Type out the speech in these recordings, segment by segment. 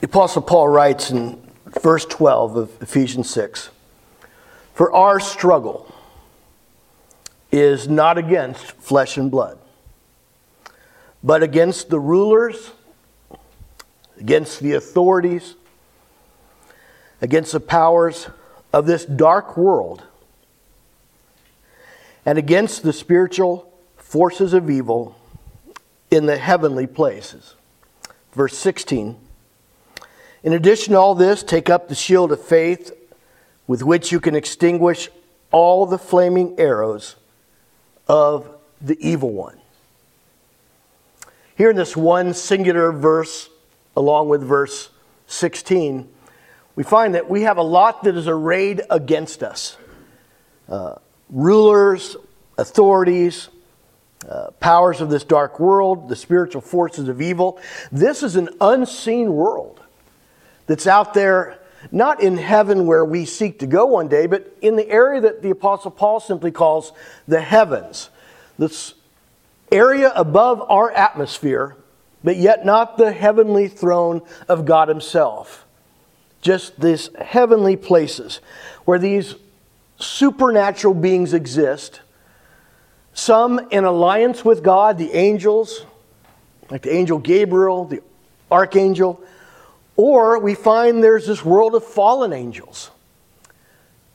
The Apostle Paul writes in verse 12 of Ephesians 6 For our struggle is not against flesh and blood, but against the rulers, against the authorities, against the powers of this dark world, and against the spiritual forces of evil in the heavenly places. Verse 16 In addition to all this, take up the shield of faith with which you can extinguish all the flaming arrows of the evil one. Here in this one singular verse, along with verse 16, we find that we have a lot that is arrayed against us uh, rulers, authorities, uh, powers of this dark world, the spiritual forces of evil. This is an unseen world that's out there, not in heaven where we seek to go one day, but in the area that the Apostle Paul simply calls the heavens. This area above our atmosphere, but yet not the heavenly throne of God Himself. Just these heavenly places where these supernatural beings exist some in alliance with God, the angels, like the angel Gabriel, the archangel, or we find there's this world of fallen angels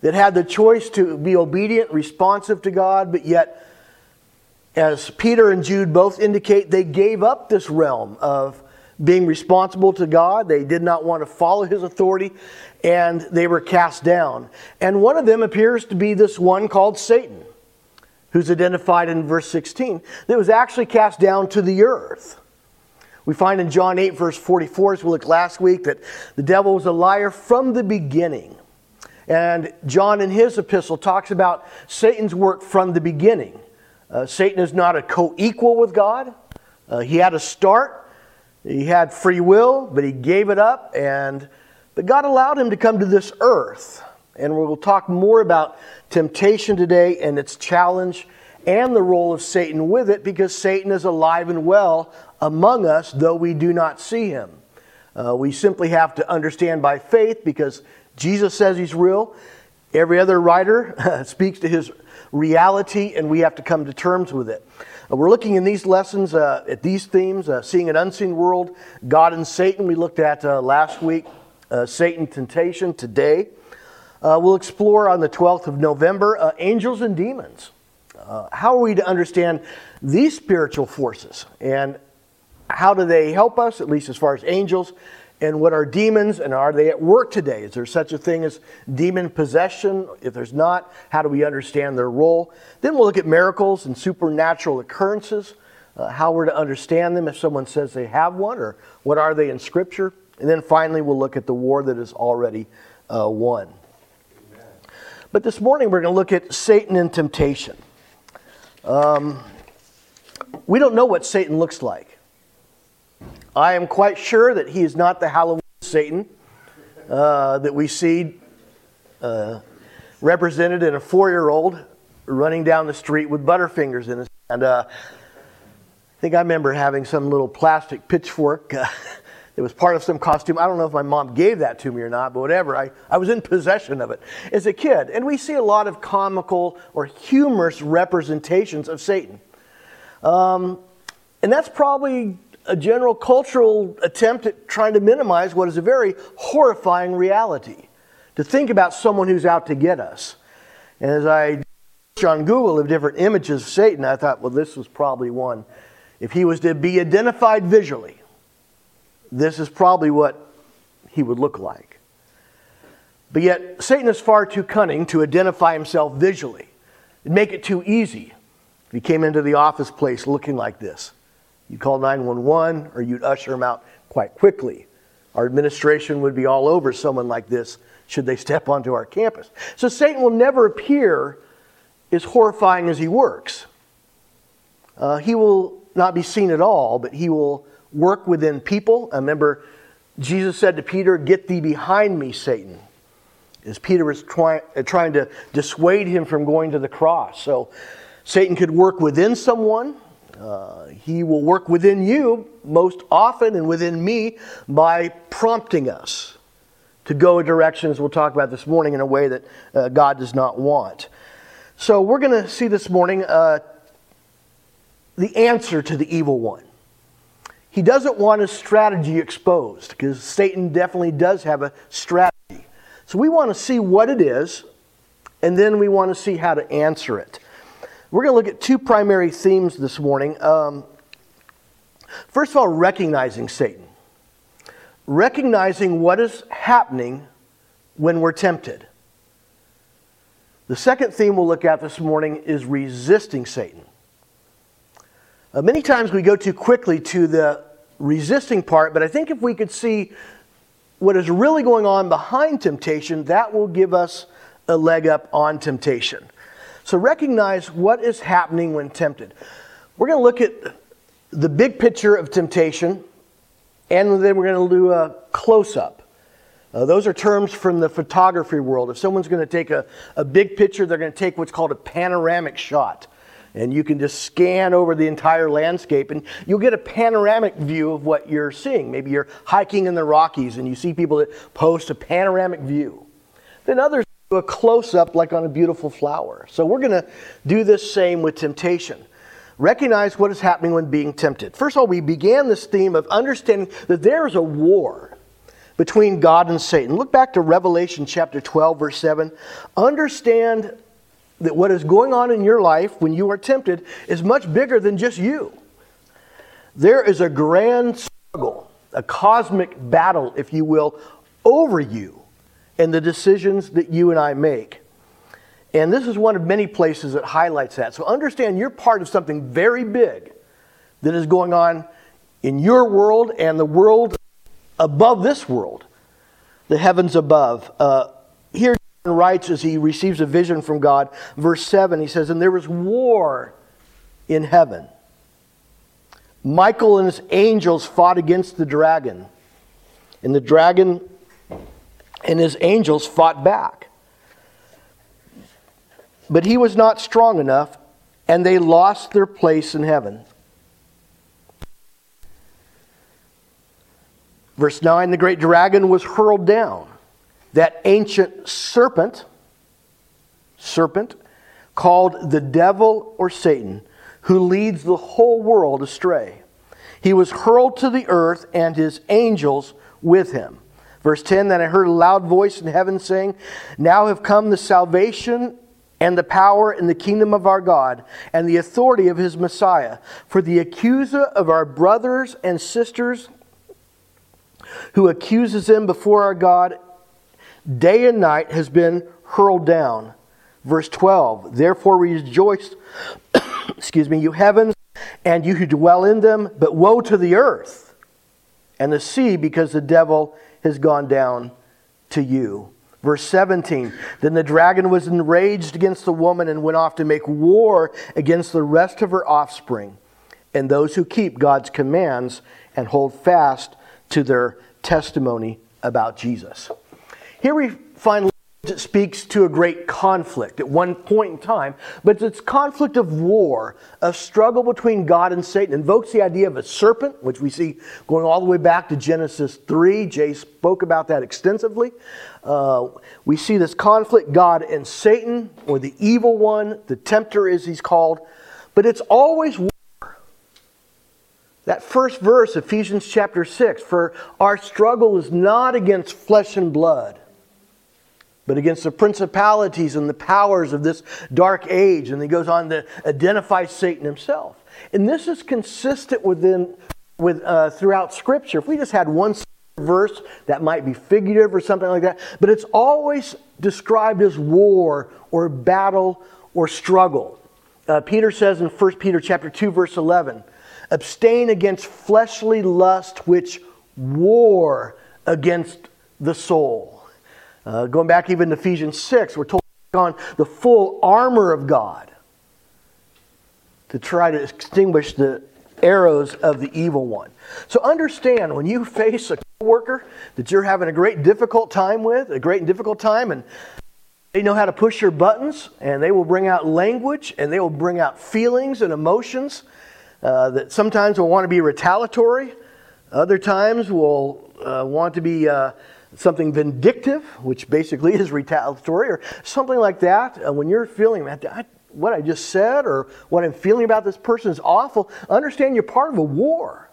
that had the choice to be obedient, responsive to God, but yet, as Peter and Jude both indicate, they gave up this realm of being responsible to God. They did not want to follow his authority, and they were cast down. And one of them appears to be this one called Satan who's identified in verse 16, that was actually cast down to the earth. We find in John 8, verse 44, as we looked last week, that the devil was a liar from the beginning. And John, in his epistle, talks about Satan's work from the beginning. Uh, Satan is not a co equal with God. Uh, he had a start, he had free will, but he gave it up. And, but God allowed him to come to this earth. And we'll talk more about temptation today and its challenge and the role of Satan with it because Satan is alive and well among us, though we do not see him. Uh, we simply have to understand by faith because Jesus says he's real. Every other writer speaks to his reality, and we have to come to terms with it. Uh, we're looking in these lessons uh, at these themes uh, seeing an unseen world, God and Satan. We looked at uh, last week, Satan temptation. Today, we'll explore on the 12th of November angels and demons. How are we to understand these spiritual forces and how do they help us, at least as far as angels? And what are demons and are they at work today? Is there such a thing as demon possession? If there's not, how do we understand their role? Then we'll look at miracles and supernatural occurrences, uh, how we're to understand them if someone says they have one, or what are they in Scripture? And then finally, we'll look at the war that is already uh, won. But this morning we're going to look at Satan and temptation. Um, we don't know what Satan looks like. I am quite sure that he is not the Halloween Satan uh, that we see uh, represented in a four year old running down the street with Butterfingers in his hand. Uh, I think I remember having some little plastic pitchfork uh, it was part of some costume. I don't know if my mom gave that to me or not, but whatever. I, I was in possession of it as a kid. And we see a lot of comical or humorous representations of Satan. Um, and that's probably a general cultural attempt at trying to minimize what is a very horrifying reality. To think about someone who's out to get us. And as I searched on Google of different images of Satan, I thought, well, this was probably one. If he was to be identified visually, this is probably what he would look like. But yet, Satan is far too cunning to identify himself visually. It'd make it too easy if he came into the office place looking like this. You'd call 911 or you'd usher him out quite quickly. Our administration would be all over someone like this should they step onto our campus. So Satan will never appear as horrifying as he works. Uh, he will not be seen at all, but he will work within people. I remember Jesus said to Peter, Get thee behind me, Satan, as Peter was try, uh, trying to dissuade him from going to the cross. So Satan could work within someone, uh, he will work within you most often and within me by prompting us to go a direction, as we'll talk about this morning, in a way that uh, God does not want. So, we're going to see this morning uh, the answer to the evil one. He doesn't want his strategy exposed because Satan definitely does have a strategy. So, we want to see what it is, and then we want to see how to answer it. We're going to look at two primary themes this morning. Um, first of all, recognizing Satan recognizing what is happening when we're tempted. The second theme we'll look at this morning is resisting Satan. Uh, many times we go too quickly to the resisting part, but I think if we could see what is really going on behind temptation, that will give us a leg up on temptation. So recognize what is happening when tempted. We're going to look at the big picture of temptation and then we're going to do a close up. Uh, those are terms from the photography world. If someone's going to take a, a big picture, they're going to take what's called a panoramic shot. And you can just scan over the entire landscape and you'll get a panoramic view of what you're seeing. Maybe you're hiking in the Rockies and you see people that post a panoramic view. Then others a close up like on a beautiful flower. So we're going to do this same with temptation recognize what is happening when being tempted. First of all, we began this theme of understanding that there is a war between God and Satan. Look back to Revelation chapter 12, verse 7. Understand that what is going on in your life when you are tempted is much bigger than just you. There is a grand struggle, a cosmic battle, if you will, over you and the decisions that you and I make. And this is one of many places that highlights that. So understand you're part of something very big that is going on in your world and the world above this world, the heavens above. Uh, here, John writes as he receives a vision from God, verse 7, he says, And there was war in heaven. Michael and his angels fought against the dragon, and the dragon and his angels fought back but he was not strong enough, and they lost their place in heaven. Verse 9 the great dragon was hurled down, that ancient serpent, serpent, called the devil or Satan, who leads the whole world astray. He was hurled to the earth, and his angels with him. Verse 10 Then I heard a loud voice in heaven saying, Now have come the salvation and the power and the kingdom of our God and the authority of his Messiah. For the accuser of our brothers and sisters who accuses them before our God day and night has been hurled down. Verse 12 Therefore rejoice, excuse me, you heavens and you who dwell in them, but woe to the earth and the sea because the devil has gone down to you. Verse 17 Then the dragon was enraged against the woman and went off to make war against the rest of her offspring and those who keep God's commands and hold fast to their testimony about Jesus. Here we find it speaks to a great conflict at one point in time, but it's conflict of war, a struggle between God and Satan. invokes the idea of a serpent, which we see going all the way back to Genesis 3. Jay spoke about that extensively. Uh, we see this conflict, God and Satan, or the evil one, the tempter as he's called, but it's always war. That first verse, Ephesians chapter 6, for our struggle is not against flesh and blood but against the principalities and the powers of this dark age. And he goes on to identify Satan himself. And this is consistent within, with, uh, throughout Scripture. If we just had one verse that might be figurative or something like that, but it's always described as war or battle or struggle. Uh, Peter says in 1 Peter chapter 2 verse 11, abstain against fleshly lust which war against the soul. Uh, going back even to Ephesians 6, we're told on the full armor of God to try to extinguish the arrows of the evil one. So understand when you face a worker that you're having a great difficult time with, a great and difficult time, and they know how to push your buttons, and they will bring out language, and they will bring out feelings and emotions uh, that sometimes will want to be retaliatory, other times will uh, want to be uh, something vindictive, which basically is retaliatory, or something like that. Uh, when you're feeling that, what I just said or what I'm feeling about this person is awful, understand you're part of a war.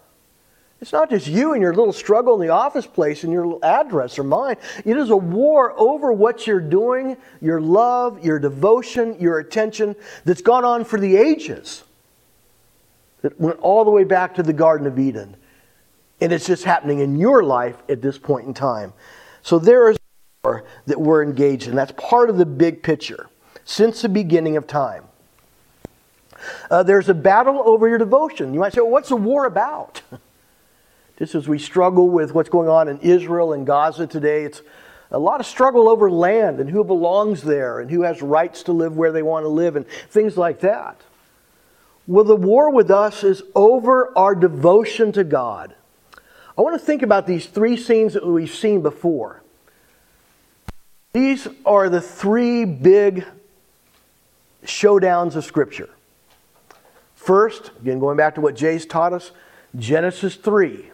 It's not just you and your little struggle in the office place and your little address or mine. It is a war over what you're doing, your love, your devotion, your attention that's gone on for the ages. That went all the way back to the Garden of Eden. And it's just happening in your life at this point in time. So there is a war that we're engaged in. That's part of the big picture since the beginning of time. Uh, there's a battle over your devotion. You might say, well, what's the war about? Just as we struggle with what's going on in Israel and Gaza today, it's a lot of struggle over land and who belongs there and who has rights to live where they want to live and things like that. Well, the war with us is over our devotion to God. I want to think about these three scenes that we've seen before. These are the three big showdowns of Scripture. First, again, going back to what Jay's taught us, Genesis 3.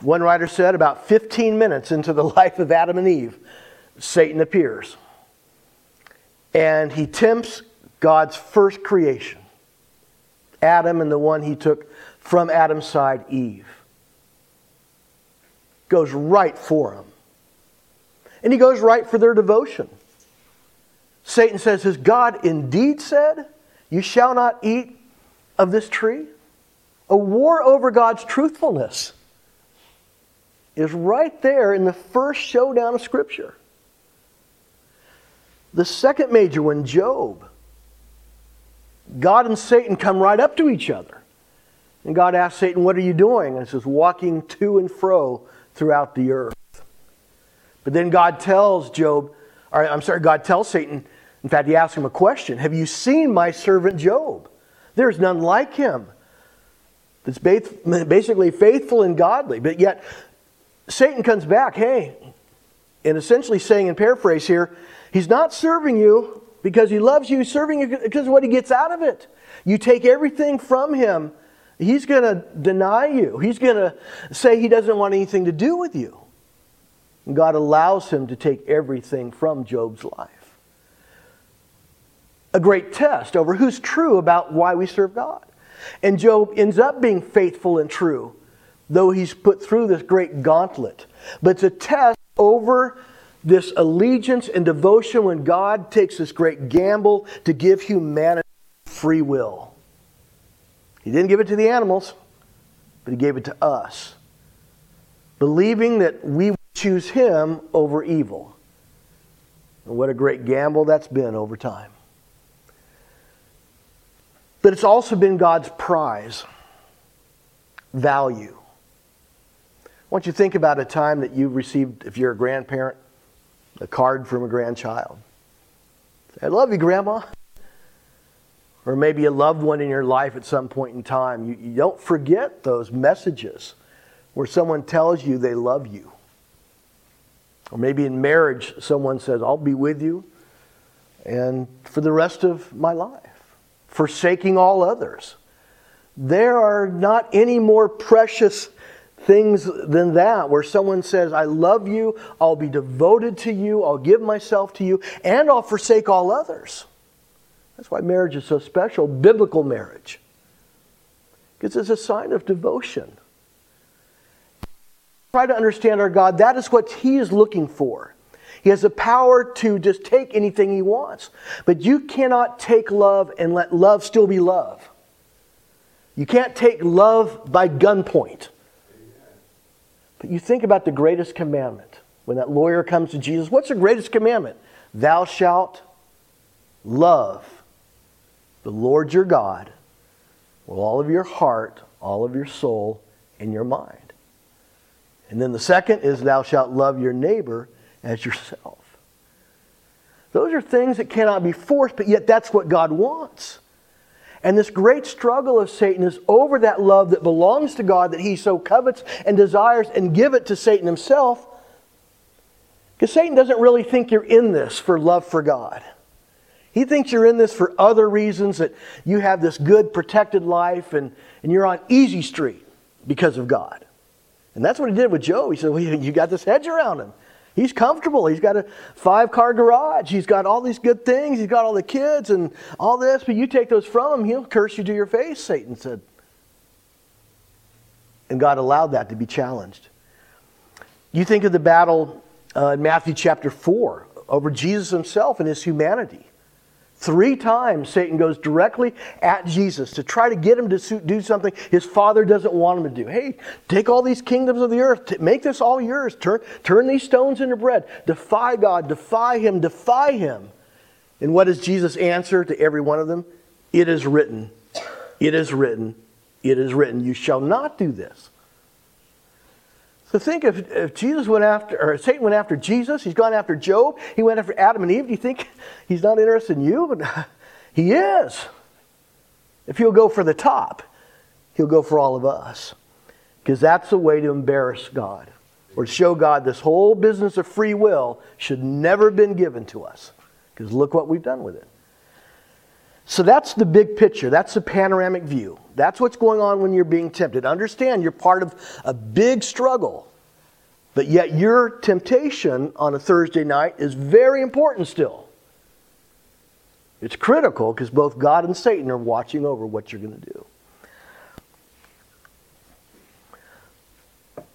One writer said about 15 minutes into the life of Adam and Eve, Satan appears. And he tempts God's first creation, Adam and the one he took from Adam's side, Eve. Goes right for him. And he goes right for their devotion. Satan says, Has God indeed said, You shall not eat of this tree? A war over God's truthfulness is right there in the first showdown of Scripture. The second major one, Job. God and Satan come right up to each other. And God asks Satan, What are you doing? And it says, Walking to and fro throughout the earth. But then God tells Job, or I'm sorry, God tells Satan, in fact, he asks him a question Have you seen my servant Job? There's none like him. That's basically faithful and godly. But yet, Satan comes back, hey, and essentially saying in paraphrase here, he's not serving you because he loves you, serving you because of what he gets out of it. You take everything from him, he's going to deny you. He's going to say he doesn't want anything to do with you. And God allows him to take everything from Job's life. A great test over who's true about why we serve God. And Job ends up being faithful and true though he's put through this great gauntlet. But it's a test over this allegiance and devotion when God takes this great gamble to give humanity free will. He didn't give it to the animals, but he gave it to us. Believing that we would choose him over evil. And what a great gamble that's been over time. But it's also been God's prize, value. I want you to think about a time that you've received, if you're a grandparent, a card from a grandchild. I love you, Grandma. Or maybe a loved one in your life at some point in time. You, you don't forget those messages where someone tells you they love you. Or maybe in marriage, someone says, I'll be with you and for the rest of my life, forsaking all others. There are not any more precious things than that, where someone says, I love you, I'll be devoted to you, I'll give myself to you, and I'll forsake all others. That's why marriage is so special, biblical marriage. Because it's a sign of devotion. Try to understand our God. That is what He is looking for. He has the power to just take anything He wants. But you cannot take love and let love still be love. You can't take love by gunpoint. But you think about the greatest commandment. When that lawyer comes to Jesus, what's the greatest commandment? Thou shalt love the Lord your God with all of your heart, all of your soul, and your mind. And then the second is, Thou shalt love your neighbor as yourself. Those are things that cannot be forced, but yet that's what God wants. And this great struggle of Satan is over that love that belongs to God that he so covets and desires and give it to Satan himself. Because Satan doesn't really think you're in this for love for God. He thinks you're in this for other reasons, that you have this good, protected life and, and you're on easy street because of God. And that's what he did with Job. He said, well, You got this hedge around him. He's comfortable. He's got a five car garage. He's got all these good things. He's got all the kids and all this, but you take those from him, he'll curse you to your face, Satan said. And God allowed that to be challenged. You think of the battle uh, in Matthew chapter 4 over Jesus himself and his humanity. Three times Satan goes directly at Jesus to try to get him to do something his father doesn't want him to do. Hey, take all these kingdoms of the earth, make this all yours, turn, turn these stones into bread. Defy God, defy him, defy him. And what is Jesus' answer to every one of them? It is written, it is written, it is written, you shall not do this. So think if, if Jesus went after, or Satan went after Jesus, he's gone after Job, he went after Adam and Eve, do you think he's not interested in you? But he is. If he'll go for the top, he'll go for all of us. Because that's the way to embarrass God. Or to show God this whole business of free will should never have been given to us. Because look what we've done with it. So that's the big picture. That's the panoramic view. That's what's going on when you're being tempted. Understand you're part of a big struggle. But yet your temptation on a Thursday night is very important still. It's critical because both God and Satan are watching over what you're going to do.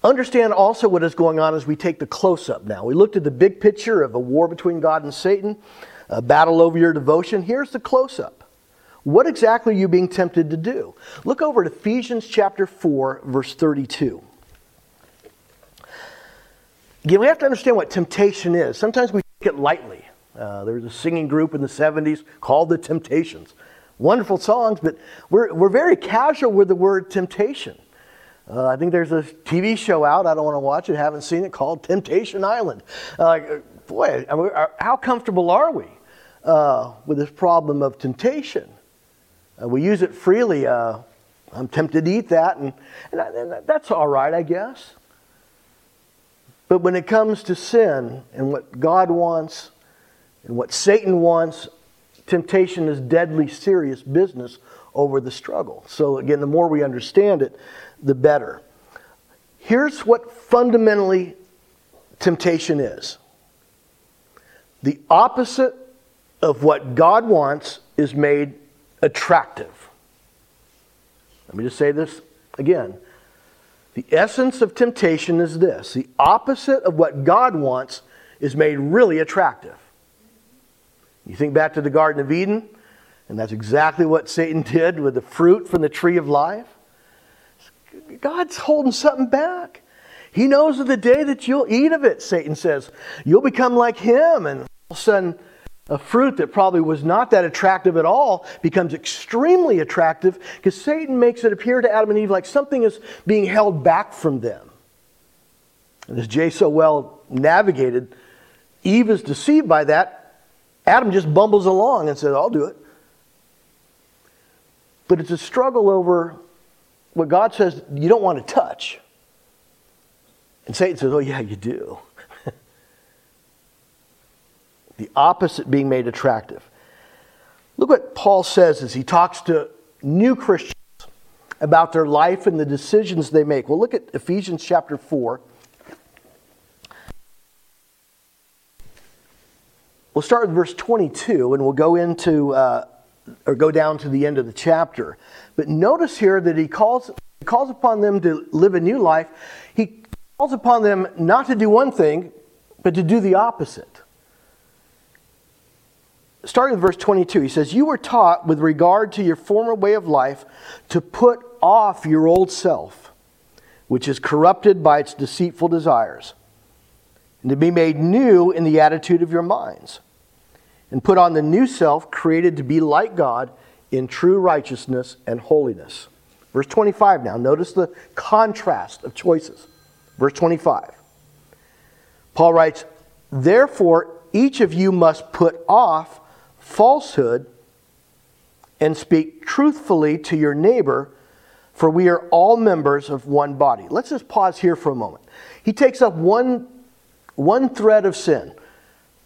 Understand also what is going on as we take the close up now. We looked at the big picture of a war between God and Satan, a battle over your devotion. Here's the close up. What exactly are you being tempted to do? Look over at Ephesians chapter 4, verse 32. Again, we have to understand what temptation is. Sometimes we take it lightly. Uh, there was a singing group in the 70s called the Temptations. Wonderful songs, but we're, we're very casual with the word temptation. Uh, I think there's a TV show out, I don't want to watch it, haven't seen it, called Temptation Island. Uh, boy, how comfortable are we uh, with this problem of temptation? Uh, we use it freely. Uh, I'm tempted to eat that, and, and, I, and, that's all right, I guess. But when it comes to sin and what God wants and what Satan wants, temptation is deadly serious business over the struggle. So, again, the more we understand it, the better. Here's what fundamentally temptation is the opposite of what God wants is made attractive. Let me just say this again. The essence of temptation is this the opposite of what God wants is made really attractive. You think back to the Garden of Eden, and that's exactly what Satan did with the fruit from the tree of life. God's holding something back. He knows of the day that you'll eat of it, Satan says. You'll become like him, and all of a sudden, a fruit that probably was not that attractive at all becomes extremely attractive because Satan makes it appear to Adam and Eve like something is being held back from them. And as Jay so well navigated, Eve is deceived by that. Adam just bumbles along and says, I'll do it. But it's a struggle over what God says you don't want to touch. And Satan says, Oh, yeah, you do the opposite being made attractive. Look what Paul says as he talks to new Christians about their life and the decisions they make. Well, look at Ephesians chapter 4. We'll start with verse 22 and we'll go into uh, or go down to the end of the chapter. But notice here that he calls, he calls upon them to live a new life. He calls upon them not to do one thing, but to do the opposite starting with verse 22, he says, You were taught with regard to your former way of life to put off your old self, which is corrupted by its deceitful desires, and to be made new in the attitude of your minds, and put on the new self created to be like God in true righteousness and holiness. Verse 25 now, notice the contrast of choices. Verse 25. Paul writes, Therefore, each of you must put off falsehood and speak truthfully to your neighbor, for we are all members of one body. Let's just pause here for a moment. He takes up one, one thread of sin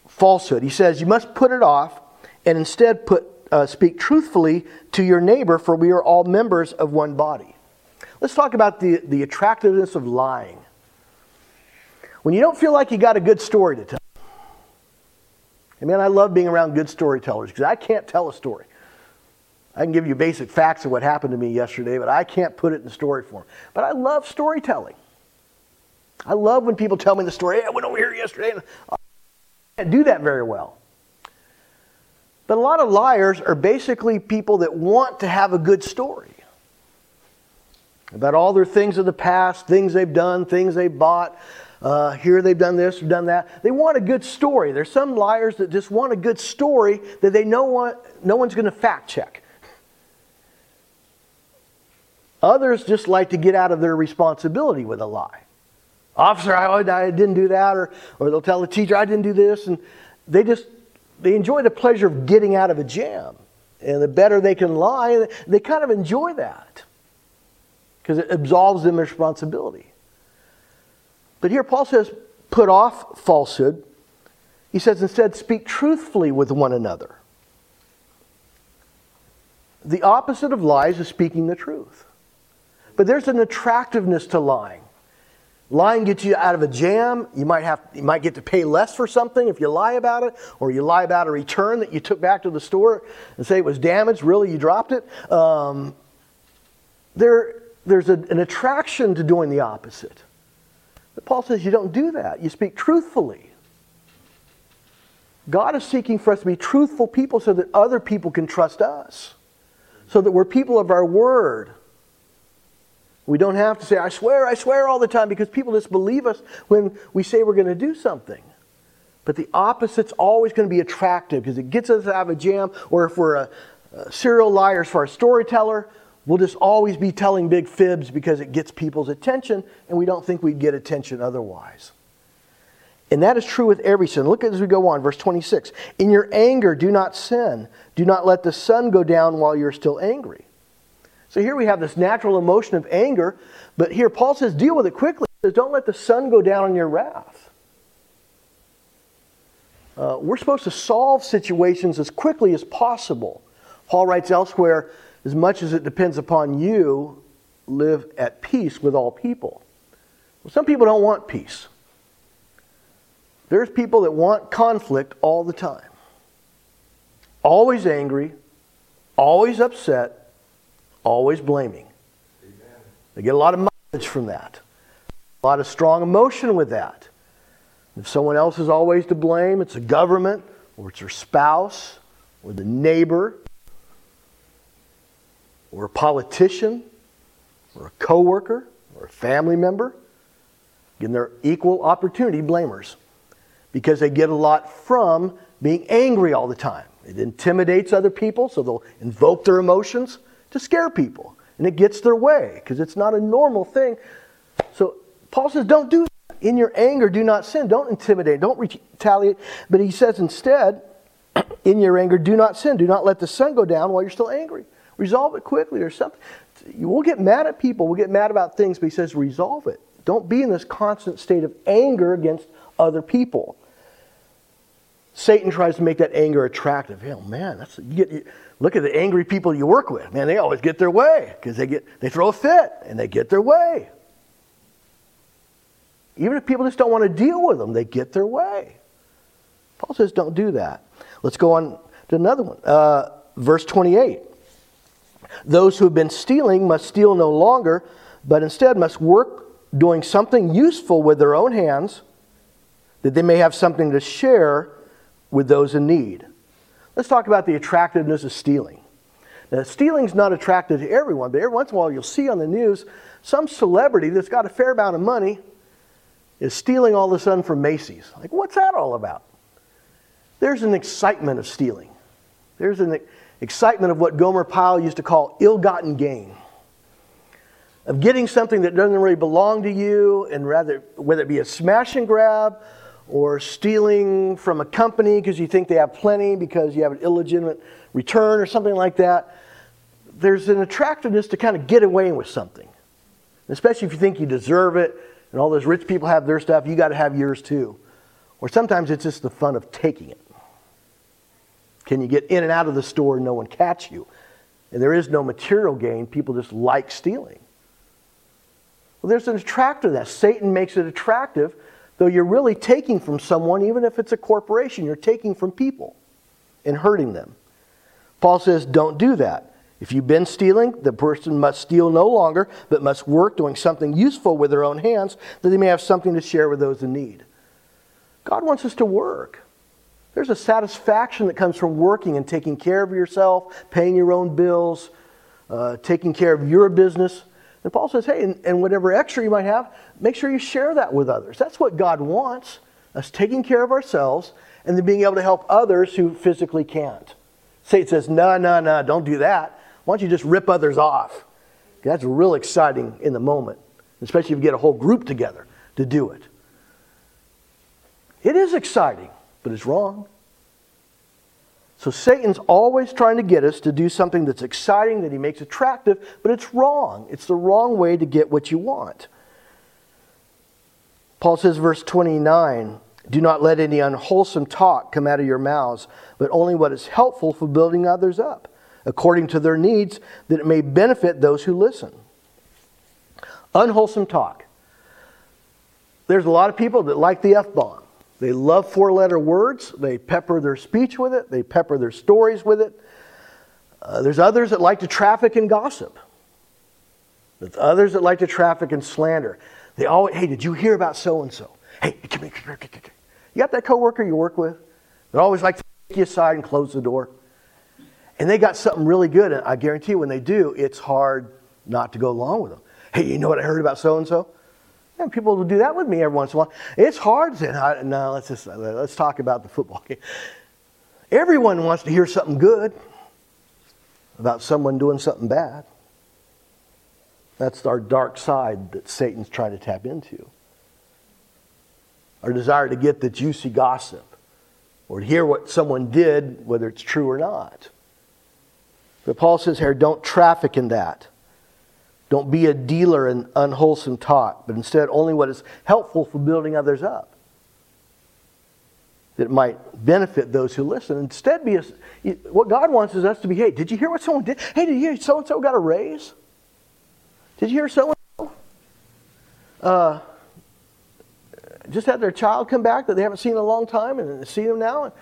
falsehood. He says, You must put it off and instead put, uh, speak truthfully to your neighbor, for we are all members of one body. Let's talk about the, the attractiveness of lying. When you don't feel like you got a good story to tell. I mean, I love being around good storytellers because I can't tell a story. I can give you basic facts of what happened to me yesterday, but I can't put it in story form. But I love storytelling. I love when people tell me the story. Hey, I went over here yesterday. And I can't do that very well. But a lot of liars are basically people that want to have a good story about all their things of the past, things they've done, things they bought. Uh, here they've done this or done that. They want a good story. There's some liars that just want a good story that they know no one's going to fact check. Others just like to get out of their responsibility with a lie. Officer, I, I didn't do that, or, or they'll tell the teacher, I didn't do this, and they just they enjoy the pleasure of getting out of a jam. And the better they can lie, they kind of enjoy that because it absolves them of responsibility. But here Paul says, put off falsehood. He says instead, speak truthfully with one another. The opposite of lies is speaking the truth. But there's an attractiveness to lying. Lying gets you out of a jam. You might have you might get to pay less for something if you lie about it, or you lie about a return that you took back to the store and say it was damaged. Really, you dropped it. Um, there, there's a, an attraction to doing the opposite. Paul says you don't do that. You speak truthfully. God is seeking for us to be truthful people so that other people can trust us, so that we're people of our word we don't have to say, I swear, I swear all the time, because people just believe us when we say we're going to do something. But the opposite's always going to be attractive because it gets us out of a jam. Or if we're a, a serial liar as far as storyteller, we'll just always be telling big fibs because it gets people's attention, and we don't think we'd get attention otherwise. And that is true with every sin. Look at as we go on, verse 26. In your anger, do not sin. Do not let the sun go down while you're still angry. So here we have this natural emotion of anger, but here Paul says, deal with it quickly. He says, don't let the sun go down on your wrath. Uh, we're supposed to solve situations as quickly as possible. Paul writes elsewhere, as much as it depends upon you, live at peace with all people. Well, some people don't want peace. There's people that want conflict all the time. Always angry, always upset, always blaming. Amen. They get a lot of mileage from that, a lot of strong emotion with that. If someone else is always to blame, it's a government, or it's their spouse, or the neighbor, or a politician, or a coworker, or a family member. Again, they're equal opportunity blamers because they get a lot from being angry all the time. It intimidates other people, so they'll invoke their emotions to scare people. And it gets their way because it's not a normal thing. So Paul says, don't do that. In your anger, do not sin. Don't intimidate. Don't retaliate. But he says instead, in your anger, do not sin. Do not let the sun go down while you're still angry. Resolve it quickly or something. You will get mad at people. We'll get mad about things, but he says, resolve it. Don't be in this constant state of anger against other people. Satan tries to make that anger attractive. Hell, man, that's you get. Look at the angry people you work with. Man, they always get their way because they get they throw a fit and they get their way. Even if people just don't want to deal with them, they get their way. Paul says, don't do that. Let's go on to another one. Uh, verse 28. Those who have been stealing must steal no longer, but instead must work doing something useful with their own hands, that they may have something to share with those in need. Let's talk about the attractiveness of stealing. Now, stealing's not attractive to everyone, but every once in a while you'll see on the news some celebrity that's got a fair amount of money is stealing all of a sudden from Macy's. Like, what's that all about? There's an excitement of stealing. There's an excitement of what Gomer Pyle used to call ill gotten gain. Of getting something that doesn't really belong to you, and rather, whether it be a smash and grab or stealing from a company because you think they have plenty because you have an illegitimate return or something like that. There's an attractiveness to kind of get away with something, especially if you think you deserve it and all those rich people have their stuff, you got to have yours too. Or sometimes it's just the fun of taking it. Can you get in and out of the store and no one catch you? And there is no material gain. People just like stealing. Well, there's an attractor that. Satan makes it attractive, though you're really taking from someone, even if it's a corporation, you're taking from people and hurting them. Paul says, don't do that. If you've been stealing, the person must steal no longer, but must work doing something useful with their own hands, that they may have something to share with those in need. God wants us to work. There's a satisfaction that comes from working and taking care of yourself, paying your own bills, uh, taking care of your business. And Paul says, hey, and, and whatever extra you might have, make sure you share that with others. That's what God wants us taking care of ourselves and then being able to help others who physically can't. Satan says, no, no, no, don't do that. Why don't you just rip others off? That's real exciting in the moment, especially if you get a whole group together to do it. It is exciting, but it's wrong. So Satan's always trying to get us to do something that's exciting, that he makes attractive, but it's wrong. It's the wrong way to get what you want. Paul says, verse 29 Do not let any unwholesome talk come out of your mouths, but only what is helpful for building others up, according to their needs, that it may benefit those who listen. Unwholesome talk. There's a lot of people that like the F bomb. They love four letter words. They pepper their speech with it, they pepper their stories with it. Uh, there's others that like to traffic in gossip. There's others that like to traffic in slander. They always, hey, did you hear about so and so? Hey, come here, come here, come here. You got that coworker you work with? They always like to take you aside and close the door. And they got something really good, and I guarantee you when they do, it's hard not to go along with them. Hey, you know what I heard about so and so? People will do that with me every once in a while. It's hard. To, no, let's just let's talk about the football game. Everyone wants to hear something good about someone doing something bad. That's our dark side that Satan's trying to tap into. Our desire to get the juicy gossip or to hear what someone did, whether it's true or not. But Paul says here, don't traffic in that. Don't be a dealer in unwholesome talk, but instead only what is helpful for building others up. That might benefit those who listen. Instead, be a, what God wants is us to be. Hey, did you hear what someone did? Hey, did you hear so and so got a raise? Did you hear so and so? Just had their child come back that they haven't seen in a long time and see them now.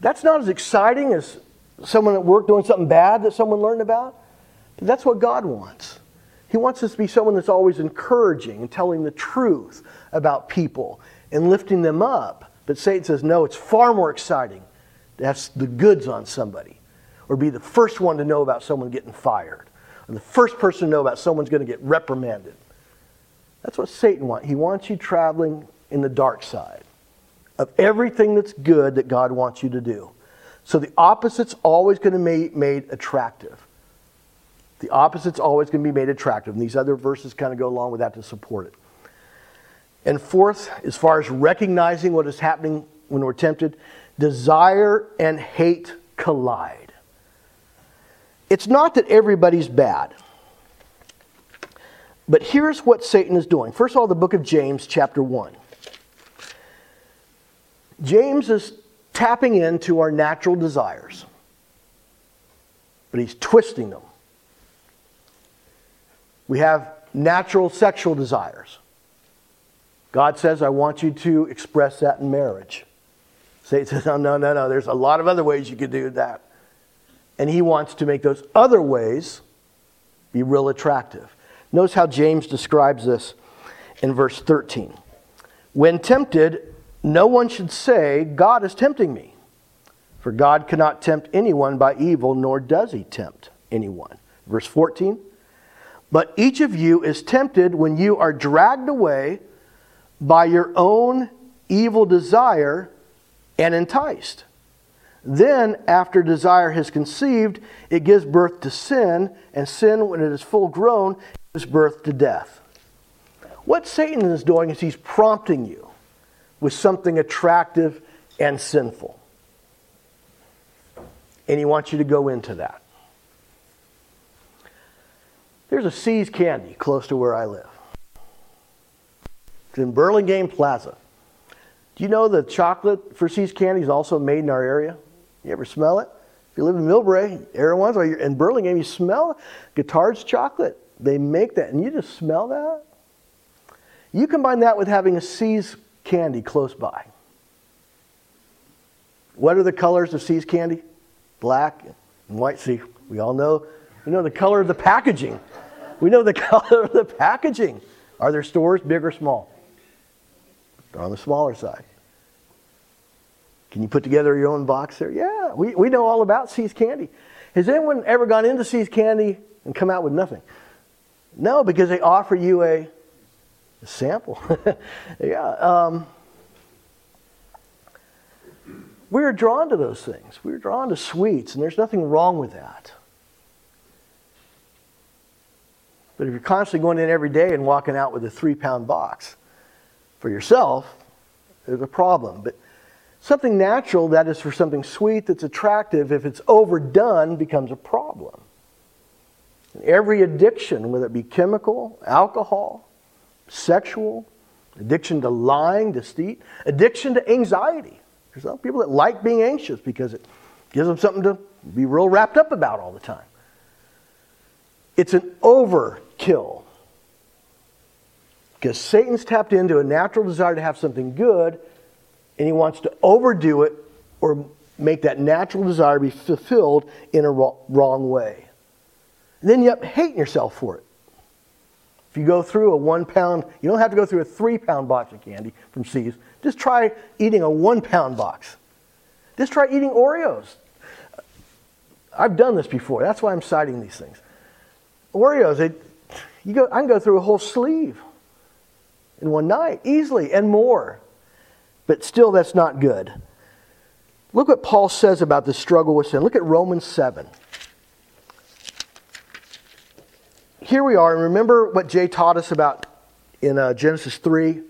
That's not as exciting as someone at work doing something bad that someone learned about. That's what God wants. He wants us to be someone that's always encouraging and telling the truth about people and lifting them up. But Satan says, no, it's far more exciting to have the goods on somebody or be the first one to know about someone getting fired or the first person to know about someone's going to get reprimanded. That's what Satan wants. He wants you traveling in the dark side of everything that's good that God wants you to do. So the opposite's always going to be made attractive. The opposite's always going to be made attractive. And these other verses kind of go along with that to support it. And fourth, as far as recognizing what is happening when we're tempted, desire and hate collide. It's not that everybody's bad. But here's what Satan is doing. First of all, the book of James, chapter 1. James is tapping into our natural desires, but he's twisting them we have natural sexual desires. God says, I want you to express that in marriage. Satan says, no, no, no, no. There's a lot of other ways you could do that. And he wants to make those other ways be real attractive. Notice how James describes this in verse 13. When tempted, no one should say, God is tempting me. For God cannot tempt anyone by evil, nor does he tempt anyone. Verse 14. But each of you is tempted when you are dragged away by your own evil desire and enticed. Then, after desire has conceived, it gives birth to sin, and sin, when it is full grown, gives birth to death. What Satan is doing is he's prompting you with something attractive and sinful. And he wants you to go into that. There's a See's Candy close to where I live. It's in Burlingame Plaza. Do you know the chocolate for See's Candy is also made in our area? You ever smell it? If you live in Millbrae, every once in in Burlingame, you smell Guittard's chocolate. They make that, and you just smell that. You combine that with having a See's candy close by. What are the colors of See's candy? Black and white. See, we all know. We know the color of the packaging. We know the color of the packaging. Are there stores big or small? They're on the smaller side. Can you put together your own box there? Yeah, we, we know all about See's Candy. Has anyone ever gone into See's Candy and come out with nothing? No, because they offer you a, a sample. yeah. Um, we are drawn to those things. We are drawn to sweets, and there's nothing wrong with that. But if you're constantly going in every day and walking out with a three pound box for yourself, there's a problem. But Something natural that is for something sweet that's attractive, if it's overdone, becomes a problem. Every addiction, whether it be chemical, alcohol, sexual, addiction to lying, deceit, addiction to anxiety. There's some people that like being anxious because it gives them something to be real wrapped up about all the time. It's an overkill. Because Satan's tapped into a natural desire to have something good and he wants to overdo it or make that natural desire be fulfilled in a wrong way. And then you up hating yourself for it. If you go through a one pound, you don't have to go through a three pound box of candy from See's. Just try eating a one pound box. Just try eating Oreos. I've done this before. That's why I'm citing these things. Oreos, it, you go, I can go through a whole sleeve in one night easily and more. But still, that's not good. Look what Paul says about the struggle with sin. Look at Romans 7. Here we are, and remember what Jay taught us about in uh, Genesis 3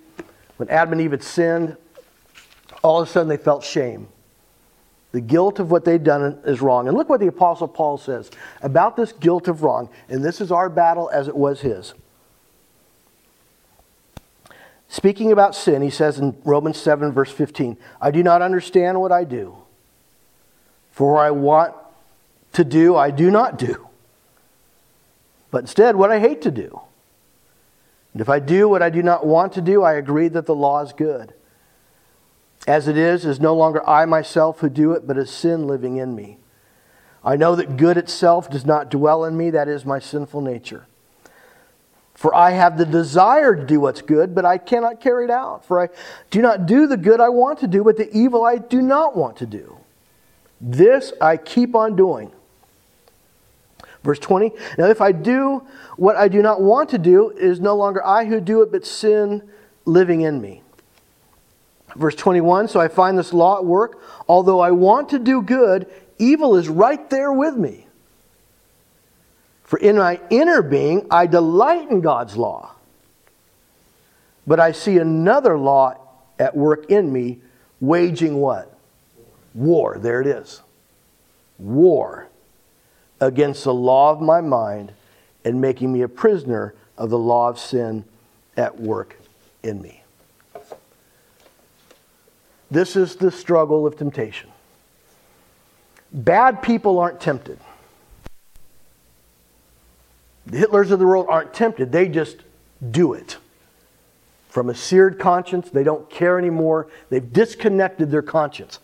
when Adam and Eve had sinned. All of a sudden, they felt shame. The guilt of what they've done is wrong. And look what the Apostle Paul says about this guilt of wrong. And this is our battle as it was his. Speaking about sin, he says in Romans 7, verse 15, I do not understand what I do. For I want to do, I do not do. But instead, what I hate to do. And if I do what I do not want to do, I agree that the law is good. As it is, is no longer I myself who do it, but is sin living in me. I know that good itself does not dwell in me, that is my sinful nature. For I have the desire to do what's good, but I cannot carry it out. For I do not do the good I want to do, but the evil I do not want to do. This I keep on doing. Verse 20 Now, if I do what I do not want to do, it is no longer I who do it, but sin living in me. Verse 21 So I find this law at work. Although I want to do good, evil is right there with me. For in my inner being, I delight in God's law. But I see another law at work in me, waging what? War. There it is. War against the law of my mind and making me a prisoner of the law of sin at work in me. This is the struggle of temptation. Bad people aren't tempted. The Hitlers of the world aren't tempted, they just do it. From a seared conscience, they don't care anymore. They've disconnected their conscience.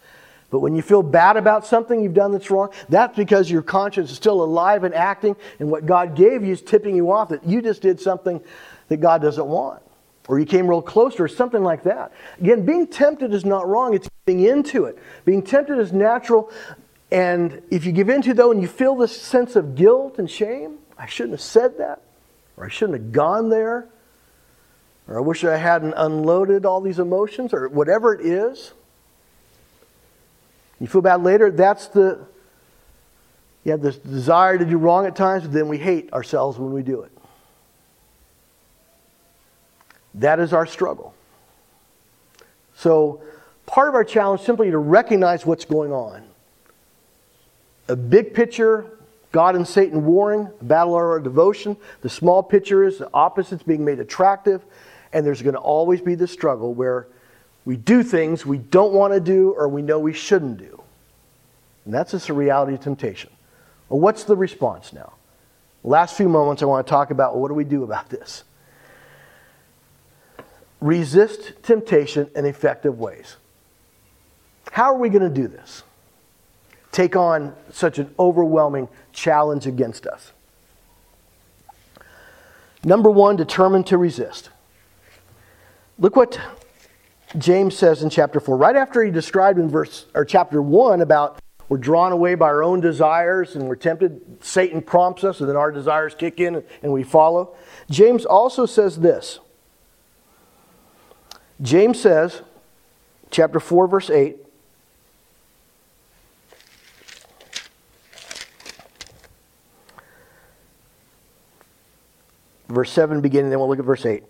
But when you feel bad about something you've done that's wrong, that's because your conscience is still alive and acting, and what God gave you is tipping you off that you just did something that God doesn't want. Or you came real close or something like that. Again, being tempted is not wrong, it's giving into it. Being tempted is natural, and if you give into though and you feel this sense of guilt and shame, I shouldn't have said that, or I shouldn't have gone there, or I wish I hadn't unloaded all these emotions, or whatever it is. You feel bad later, that's the, you have this desire to do wrong at times, but then we hate ourselves when we do it. That is our struggle. So, part of our challenge simply to recognize what's going on. A big picture God and Satan warring, battle of our devotion. The small picture is the opposites being made attractive, and there's going to always be the struggle where we do things we don't want to do or we know we shouldn't do. And that's just a reality of temptation. Well, what's the response now? Last few moments, I want to talk about well, what do we do about this? Resist temptation in effective ways. How are we going to do this? Take on such an overwhelming challenge against us. Number one, determined to resist. Look what James says in chapter 4. Right after he described in verse or chapter 1 about we're drawn away by our own desires and we're tempted, Satan prompts us, and then our desires kick in and we follow. James also says this. James says, chapter 4, verse 8, verse 7 beginning, then we'll look at verse 8.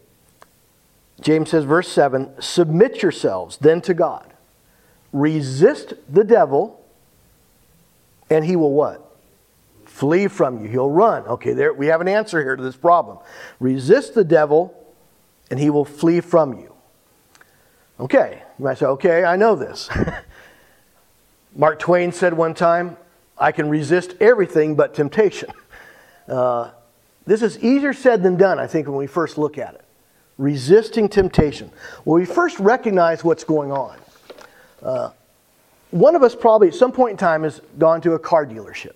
James says, verse 7 Submit yourselves then to God. Resist the devil, and he will what? Flee from you. He'll run. Okay, there we have an answer here to this problem. Resist the devil, and he will flee from you. Okay, you might say, okay, I know this. Mark Twain said one time, I can resist everything but temptation. Uh, this is easier said than done, I think, when we first look at it. Resisting temptation. Well, we first recognize what's going on. Uh, one of us probably at some point in time has gone to a car dealership.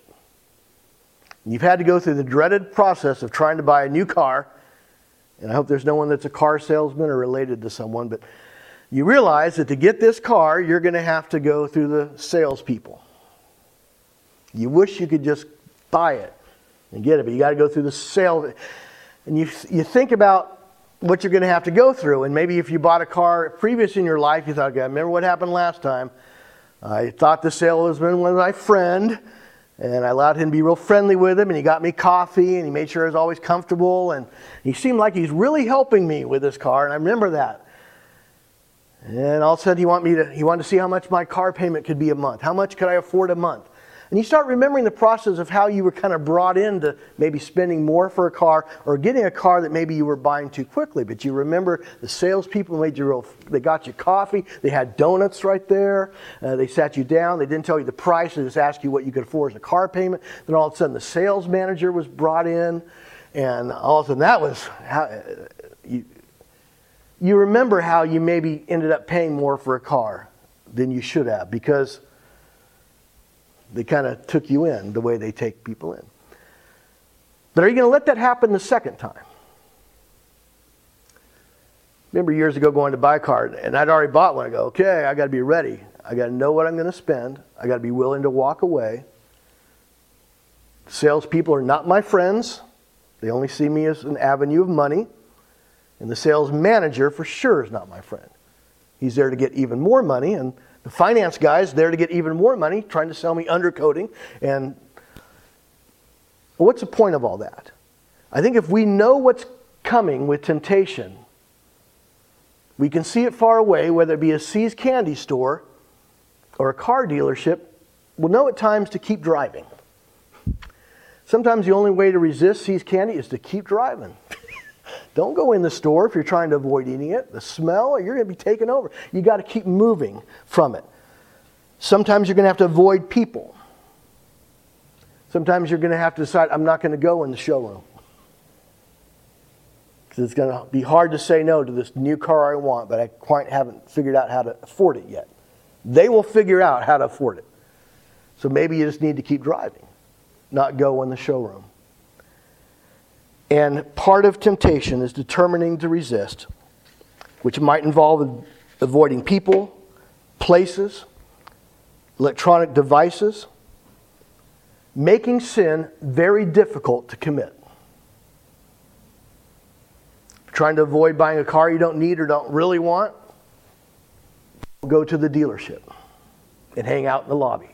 You've had to go through the dreaded process of trying to buy a new car. And I hope there's no one that's a car salesman or related to someone, but you realize that to get this car, you're going to have to go through the salespeople. You wish you could just buy it and get it, but you got to go through the sale. And you, you think about what you're going to have to go through. And maybe if you bought a car previous in your life, you thought, okay, I remember what happened last time. I thought the salesman was my friend, and I allowed him to be real friendly with him, and he got me coffee, and he made sure I was always comfortable, and he seemed like he's really helping me with this car, and I remember that. And all of a sudden, he wanted me to, he wanted to see how much my car payment could be a month. How much could I afford a month? And you start remembering the process of how you were kind of brought into maybe spending more for a car or getting a car that maybe you were buying too quickly. But you remember the salespeople made you real, they got you coffee, they had donuts right there, uh, they sat you down, they didn't tell you the price, they just asked you what you could afford as a car payment. Then all of a sudden the sales manager was brought in, and all of a sudden that was you remember how you maybe ended up paying more for a car than you should have because they kind of took you in the way they take people in. But are you going to let that happen the second time? Remember years ago going to buy a car, and I'd already bought one. I go, okay, I got to be ready. I got to know what I'm going to spend. I got to be willing to walk away. Salespeople are not my friends. They only see me as an avenue of money. And the sales manager, for sure, is not my friend. He's there to get even more money, and the finance guy's there to get even more money, trying to sell me undercoating. And what's the point of all that? I think if we know what's coming with temptation, we can see it far away, whether it be a See's candy store or a car dealership, we'll know at times to keep driving. Sometimes the only way to resist See's candy is to keep driving. Don't go in the store if you're trying to avoid eating it. The smell, you're going to be taken over. You got to keep moving from it. Sometimes you're going to have to avoid people. Sometimes you're going to have to decide, I'm not going to go in the showroom. Because it's going to be hard to say no to this new car I want, but I quite haven't figured out how to afford it yet. They will figure out how to afford it. So maybe you just need to keep driving, not go in the showroom. And part of temptation is determining to resist, which might involve avoiding people, places, electronic devices, making sin very difficult to commit. Trying to avoid buying a car you don't need or don't really want, go to the dealership and hang out in the lobby.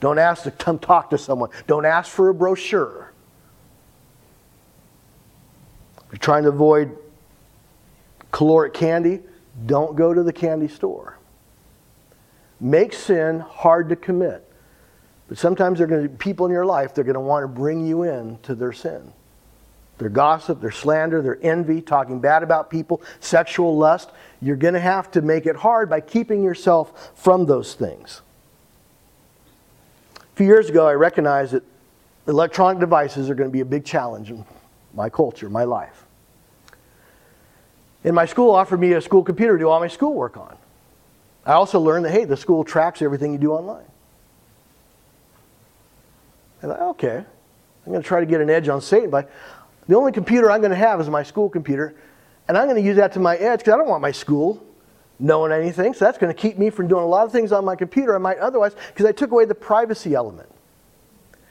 Don't ask to come talk to someone. Don't ask for a brochure. If you're trying to avoid caloric candy, don't go to the candy store. Make sin hard to commit. But sometimes there are going to be people in your life that are going to want to bring you in to their sin. Their gossip, their slander, their envy, talking bad about people, sexual lust. You're going to have to make it hard by keeping yourself from those things. A few years ago, I recognized that electronic devices are going to be a big challenge in my culture, my life. And my school offered me a school computer to do all my schoolwork on. I also learned that, hey, the school tracks everything you do online. And I, okay, I'm going to try to get an edge on Satan by the only computer I'm going to have is my school computer, and I'm going to use that to my edge because I don't want my school knowing anything. So that's going to keep me from doing a lot of things on my computer I might otherwise because I took away the privacy element.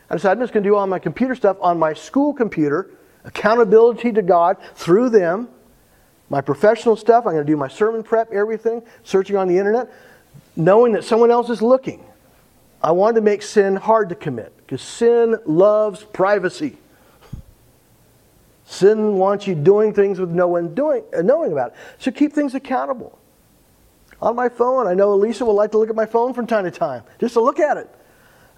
I decided I'm just going to do all my computer stuff on my school computer, accountability to God through them. My professional stuff, I'm going to do my sermon prep, everything, searching on the internet, knowing that someone else is looking. I wanted to make sin hard to commit because sin loves privacy. Sin wants you doing things with no one doing, uh, knowing about it. So keep things accountable. On my phone, I know Elisa will like to look at my phone from time to time, just to look at it.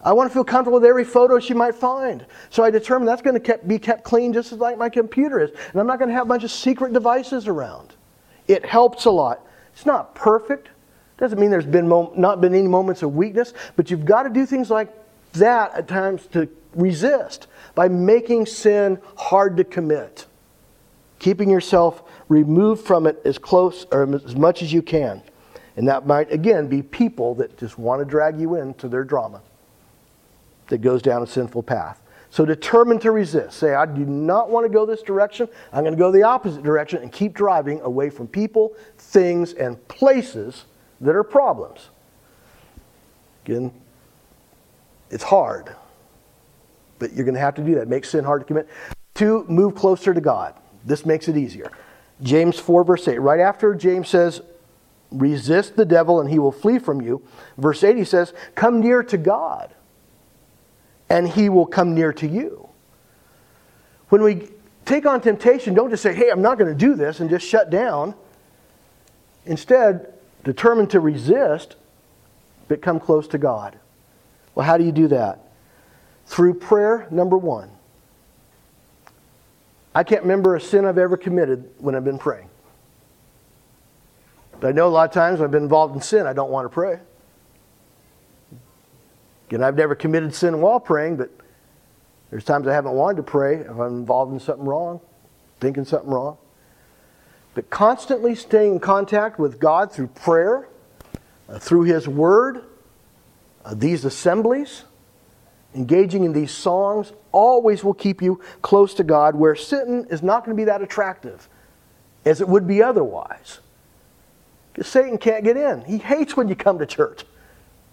I want to feel comfortable with every photo she might find. So I determined that's going to be kept clean just as like my computer is. And I'm not going to have a bunch of secret devices around. It helps a lot. It's not perfect. Doesn't mean there's been mom- not been any moments of weakness, but you've got to do things like that at times to resist by making sin hard to commit, keeping yourself removed from it as close or as much as you can. And that might, again, be people that just want to drag you into their drama that goes down a sinful path. So determined to resist. Say, I do not want to go this direction. I'm going to go the opposite direction and keep driving away from people, things, and places that are problems. Again, it's hard. But you're going to have to do that. Make sin hard to commit. Two, move closer to God. This makes it easier. James 4, verse 8. Right after James says, resist the devil and he will flee from you, verse 8 he says, come near to God and he will come near to you. When we take on temptation, don't just say, hey, I'm not going to do this and just shut down. Instead, determine to resist, but come close to God. Well, how do you do that? Through prayer, number one. I can't remember a sin I've ever committed when I've been praying. But I know a lot of times when I've been involved in sin, I don't want to pray. Again, I've never committed sin while praying, but there's times I haven't wanted to pray if I'm involved in something wrong, thinking something wrong. But constantly staying in contact with God through prayer, uh, through His Word, uh, these assemblies, engaging in these songs, always will keep you close to God, where Satan is not going to be that attractive as it would be otherwise. Because Satan can't get in. He hates when you come to church.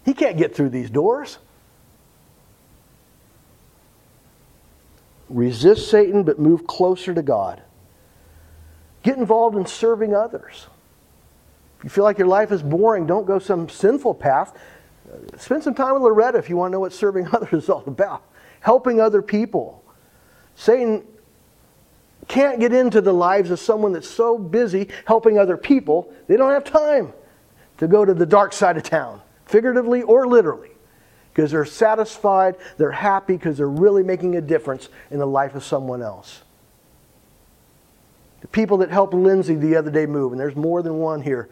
He can't get through these doors. Resist Satan, but move closer to God. Get involved in serving others. If you feel like your life is boring, don't go some sinful path. Spend some time with Loretta if you want to know what serving others is all about. Helping other people. Satan can't get into the lives of someone that's so busy helping other people, they don't have time to go to the dark side of town, figuratively or literally, because they're satisfied, they're happy, because they're really making a difference in the life of someone else. The people that helped Lindsay the other day move, and there's more than one here.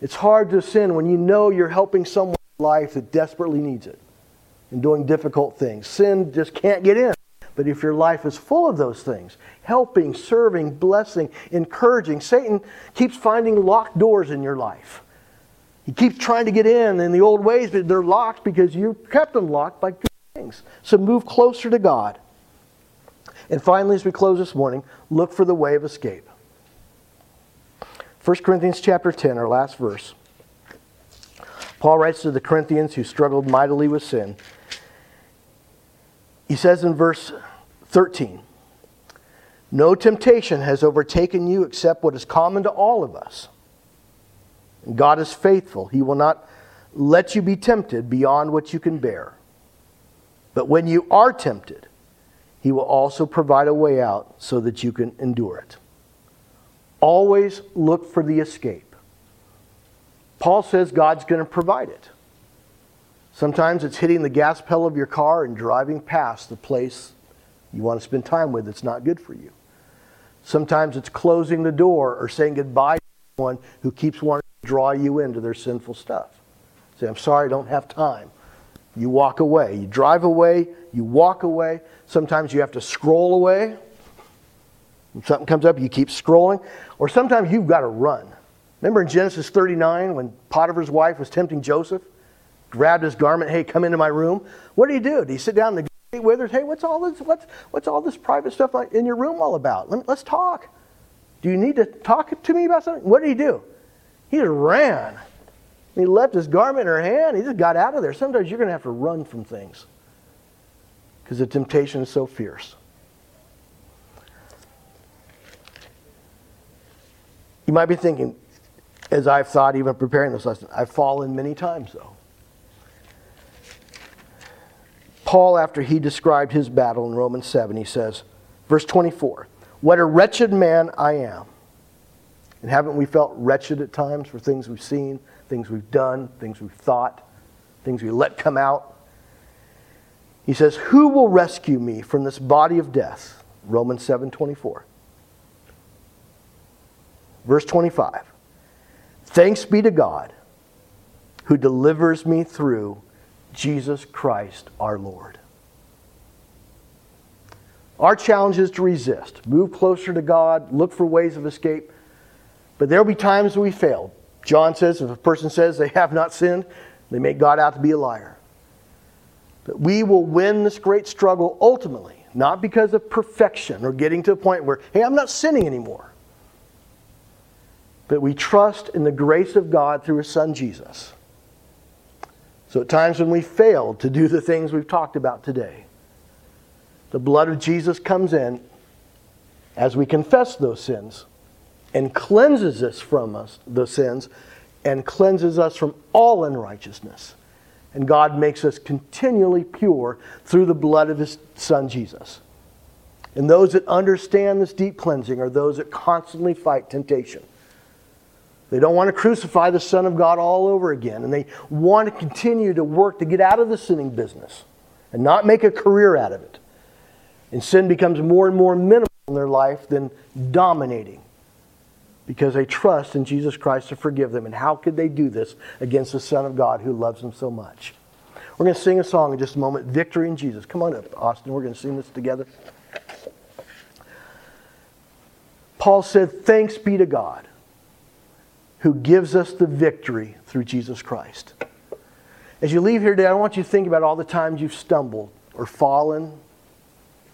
It's hard to sin when you know you're helping someone's life that desperately needs it and doing difficult things. Sin just can't get in. But if your life is full of those things, helping, serving, blessing, encouraging, Satan keeps finding locked doors in your life. He keeps trying to get in in the old ways, but they're locked because you kept them locked by good things. So move closer to God. And finally, as we close this morning, look for the way of escape. 1 Corinthians chapter 10, our last verse. Paul writes to the Corinthians who struggled mightily with sin. He says in verse 13, No temptation has overtaken you except what is common to all of us. God is faithful. He will not let you be tempted beyond what you can bear. But when you are tempted, He will also provide a way out so that you can endure it. Always look for the escape. Paul says God's going to provide it. Sometimes it's hitting the gas pedal of your car and driving past the place you want to spend time with that's not good for you. Sometimes it's closing the door or saying goodbye to someone who keeps wanting draw you into their sinful stuff. Say, I'm sorry, I don't have time. you walk away. You drive away, you walk away. Sometimes you have to scroll away. When something comes up, you keep scrolling. Or sometimes you've got to run. Remember in Genesis 39 when Potiphar's wife was tempting Joseph? Grabbed his garment, hey, come into my room. What did he do? Did he sit down in the with her? Hey, what's all this? What's, what's all this private stuff in your room all about? Let, us talk. Do you need to talk to me about something? What did he do? He just ran. He left his garment in her hand. He just got out of there. Sometimes you're going to have to run from things because the temptation is so fierce. You might be thinking, as I've thought, even preparing this lesson, I've fallen many times, though. Paul, after he described his battle in Romans 7, he says, verse 24, What a wretched man I am. And haven't we felt wretched at times for things we've seen, things we've done, things we've thought, things we let come out? He says, Who will rescue me from this body of death? Romans 7 24. Verse 25. Thanks be to God who delivers me through Jesus Christ our Lord. Our challenge is to resist, move closer to God, look for ways of escape. But there will be times we fail. John says if a person says they have not sinned, they make God out to be a liar. But we will win this great struggle ultimately, not because of perfection or getting to a point where, hey, I'm not sinning anymore. But we trust in the grace of God through His Son Jesus. So at times when we fail to do the things we've talked about today, the blood of Jesus comes in as we confess those sins and cleanses us from us, the sins, and cleanses us from all unrighteousness. And God makes us continually pure through the blood of His Son Jesus. And those that understand this deep cleansing are those that constantly fight temptation. They don't want to crucify the Son of God all over again. And they want to continue to work to get out of the sinning business and not make a career out of it. And sin becomes more and more minimal in their life than dominating because they trust in Jesus Christ to forgive them. And how could they do this against the Son of God who loves them so much? We're going to sing a song in just a moment Victory in Jesus. Come on up, Austin. We're going to sing this together. Paul said, Thanks be to God who gives us the victory through Jesus Christ. As you leave here today, I want you to think about all the times you've stumbled or fallen.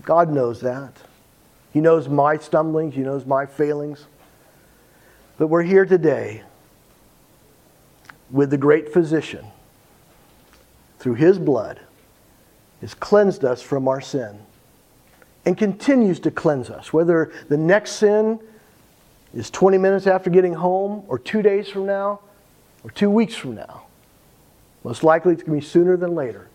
God knows that. He knows my stumblings, He knows my failings. But we're here today with the great physician through His blood has cleansed us from our sin and continues to cleanse us. Whether the next sin is 20 minutes after getting home, or two days from now, or two weeks from now. Most likely it's going to be sooner than later.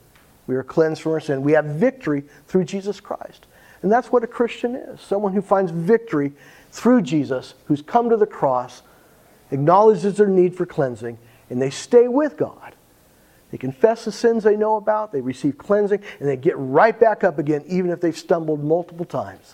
We are cleansed from our sin. We have victory through Jesus Christ. And that's what a Christian is someone who finds victory through Jesus, who's come to the cross, acknowledges their need for cleansing, and they stay with God. They confess the sins they know about, they receive cleansing, and they get right back up again, even if they've stumbled multiple times.